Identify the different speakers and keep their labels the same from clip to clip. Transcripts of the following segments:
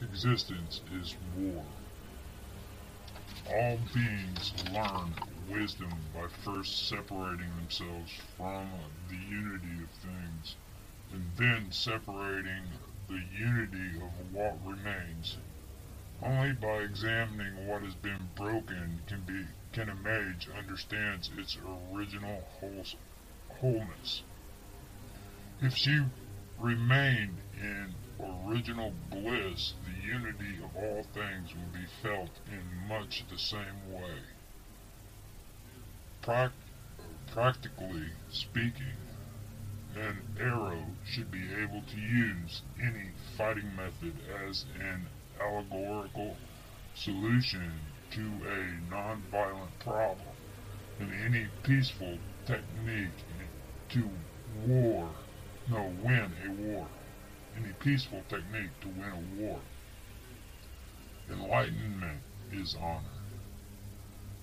Speaker 1: existence is war. All beings learn wisdom by first separating themselves from the unity of things, and then separating the unity of what remains. Only by examining what has been broken can be can a mage understand its original wholeness. If she remained in original bliss, the unity of all things would be felt in much the same way. Prac practically speaking, an arrow should be able to use any fighting method as an allegorical solution to a non-violent problem, and any peaceful technique to war, no, win a war any peaceful technique to win a war. Enlightenment is honor.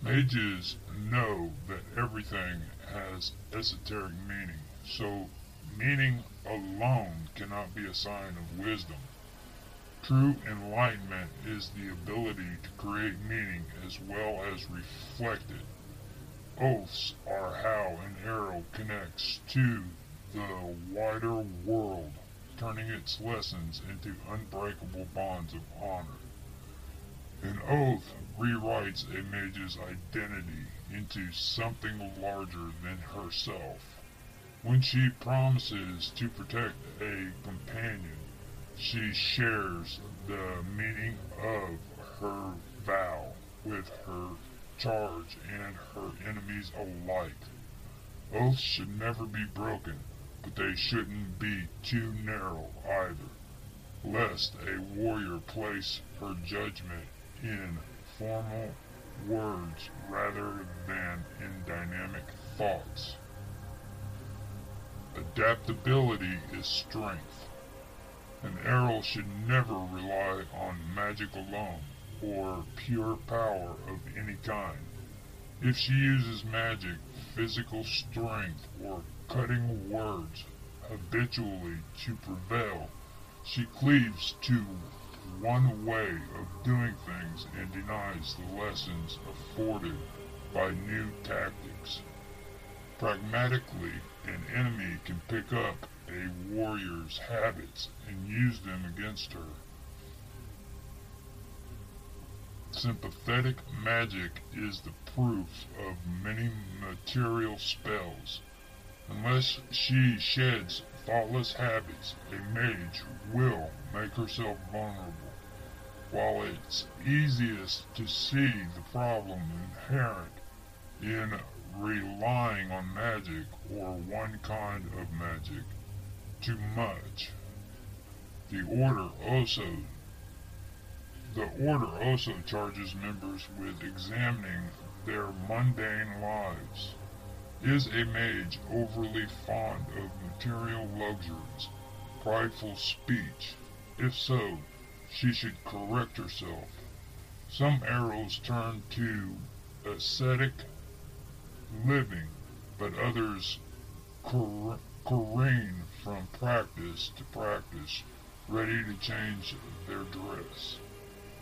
Speaker 1: Mages know that everything has esoteric meaning, so meaning alone cannot be a sign of wisdom. True enlightenment is the ability to create meaning as well as reflect it. Oaths are how an arrow connects to the wider world turning its lessons into unbreakable bonds of honor. An oath rewrites a mage's identity into something larger than herself. When she promises to protect a companion, she shares the meaning of her vow with her charge and her enemies alike. Oaths should never be broken, but they shouldn't be too narrow either, lest a warrior place her judgment in formal words rather than in dynamic thoughts. Adaptability is strength. An arrow should never rely on magic alone or pure power of any kind. If she uses magic, physical strength, or cutting words habitually to prevail, she cleaves to one way of doing things and denies the lessons afforded by new tactics. Pragmatically, an enemy can pick up a warrior's habits and use them against her. Sympathetic magic is the proof of many material spells. Unless she sheds thoughtless habits, a mage will make herself vulnerable. While it's easiest to see the problem inherent in relying on magic or one kind of magic too much, the order also the order also charges members with examining their mundane lives. Is a mage overly fond of material luxuries, prideful speech? If so, she should correct herself. Some arrows turn to ascetic living, but others careen from practice to practice, ready to change their dress,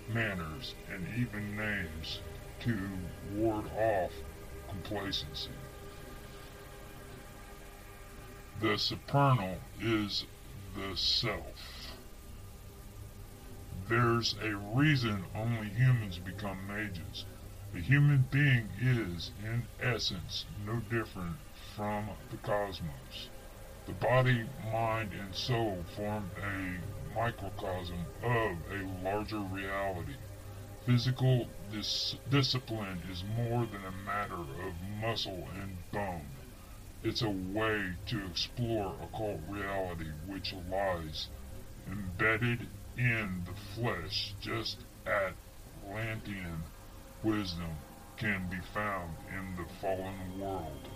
Speaker 1: manners, and even names to ward off complacency. The supernal is the self. There's a reason only humans become mages. A human being is, in essence, no different from the cosmos. The body, mind, and soul form a microcosm of a larger reality. Physical dis discipline is more than a matter of muscle and bone. It's a way to explore occult reality which lies embedded in the flesh just Atlantean wisdom can be found in the fallen world.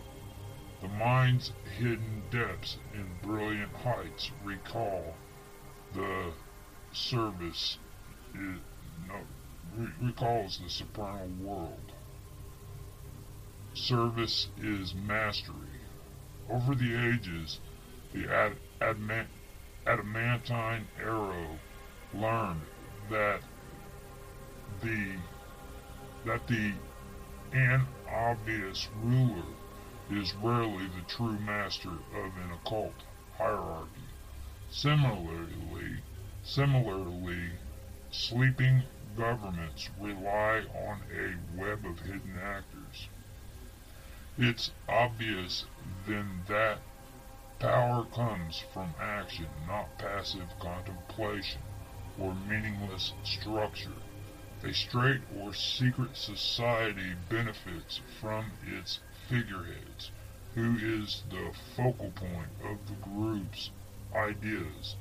Speaker 1: The mind's hidden depths and brilliant heights recall the service it, no, re recalls the supernal world. Service is mastery. Over the ages, the ad adamantine arrow learned that the that the inobvious ruler is rarely the true master of an occult hierarchy. Similarly, similarly, sleeping governments rely on a web of hidden actors. It's obvious then that power comes from action, not passive contemplation or meaningless structure. A straight or secret society benefits from its figureheads, who is the focal point of the group's ideas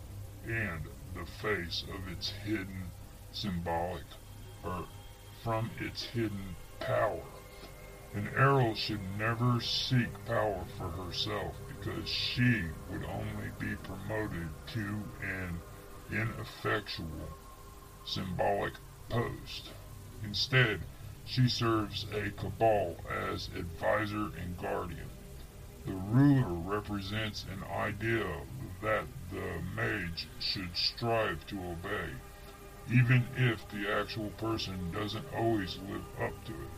Speaker 1: and the face of its hidden symbolic or from its hidden power. An arrow should never seek power for herself because she would only be promoted to an ineffectual symbolic post. Instead, she serves a cabal as advisor and guardian. The ruler represents an ideal that the mage should strive to obey, even if the actual person doesn't always live up to it.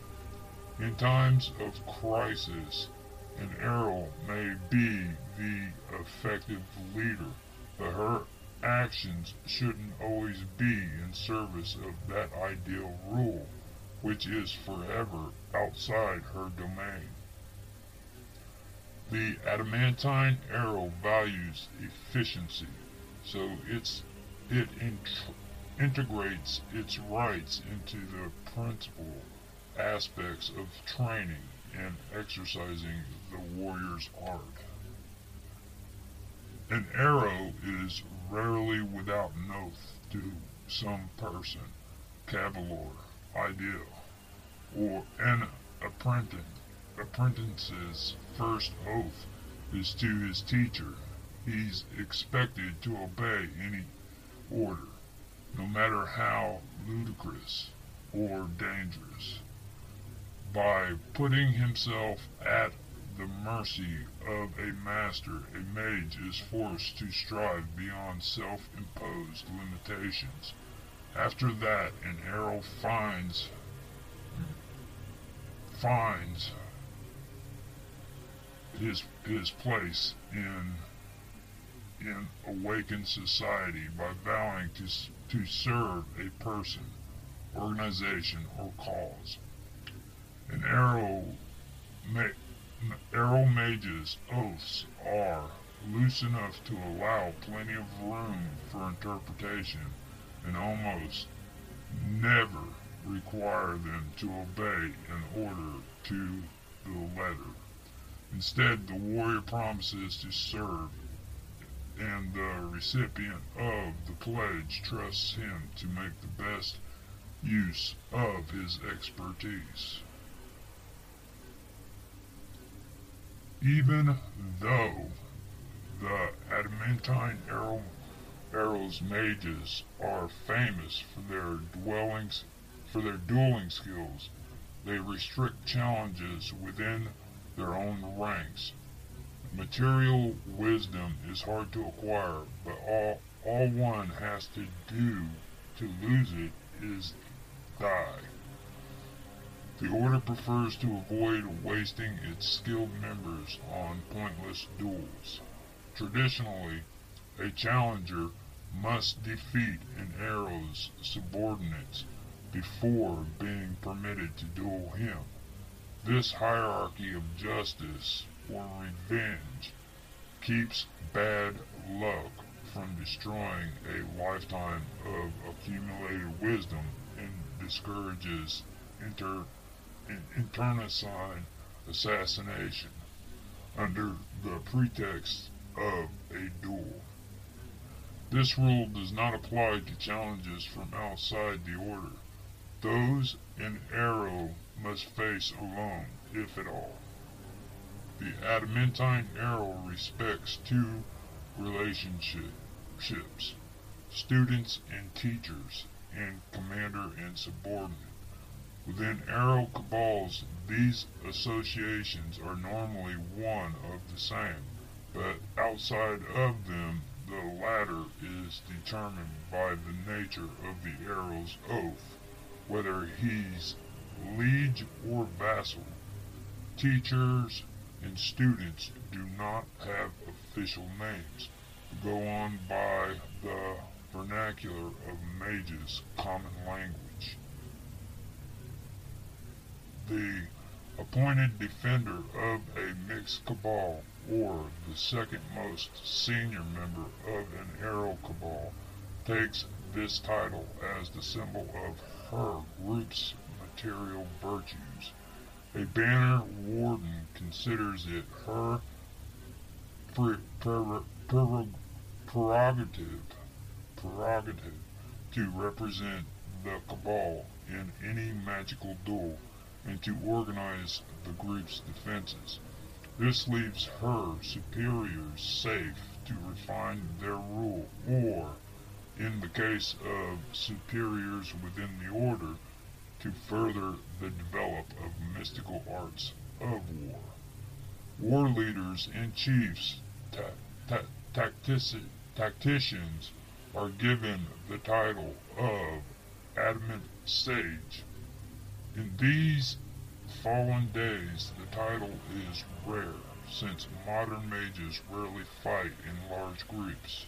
Speaker 1: In times of crisis, an arrow may be the effective leader, but her actions shouldn't always be in service of that ideal rule which is forever outside her domain. The adamantine arrow values efficiency, so it's, it int- integrates its rites into the principal aspects of training and exercising the warrior's art. An arrow is rarely without an oath to some person, cavalier, ideal, or an apprentice. Apprentice's first oath is to his teacher. He's expected to obey any order, no matter how ludicrous or dangerous. By putting himself at the mercy of a master, a mage is forced to strive beyond self-imposed limitations. After that, an arrow finds finds his his place in in awakened society by vowing to to serve a person, organization, or cause. An arrow ma- arrow mage's oaths are loose enough to allow plenty of room for interpretation and almost never require them to obey an order to the letter. Instead, the warrior promises to serve, and the recipient of the pledge trusts him to make the best use of his expertise. Even though the adamantine arrow Arrow's mages are famous for their dwellings for their dueling skills. They restrict challenges within their own ranks. Material wisdom is hard to acquire, but all all one has to do to lose it is die. The Order prefers to avoid wasting its skilled members on pointless duels. Traditionally, a challenger must defeat an arrow's subordinates before being permitted to duel him. This hierarchy of justice or revenge keeps bad luck from destroying a lifetime of accumulated wisdom and discourages inter, internecine assassination under the pretext of a duel. This rule does not apply to challenges from outside the order. Those in arrow must face alone, if at all. The adamantine arrow respects two relationships, students and teachers, and commander and subordinate. Within arrow cabals, these associations are normally one of the same, but outside of them the latter is determined by the nature of the arrow's oath, whether he's liege or vassal. Teachers and students do not have official names, go on by the vernacular of mages' common language. The appointed defender of a mixed cabal, or the second most senior member of an arrow cabal, takes this title as the symbol of her group's material virtues. A banner warden considers it her pre- pre- pre- prerogative prerogative to represent the cabal in any magical duel and to organize the group's defenses. This leaves her superiors safe to refine their rule, or, in the case of superiors within the order, to further the develop of mystical arts of war. War leaders and chiefs, ta- ta- tactici- tacticians, are given the title of Adamant Sage. In these fallen days, the title is rare, since modern mages rarely fight in large groups.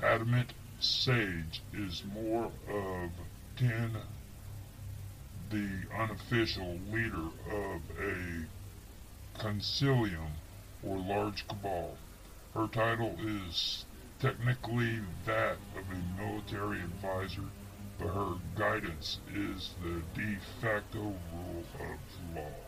Speaker 1: Adamant Sage is more of ten the unofficial leader of a concilium or large cabal. Her title is technically that of a military advisor, her guidance is the de facto rule of law.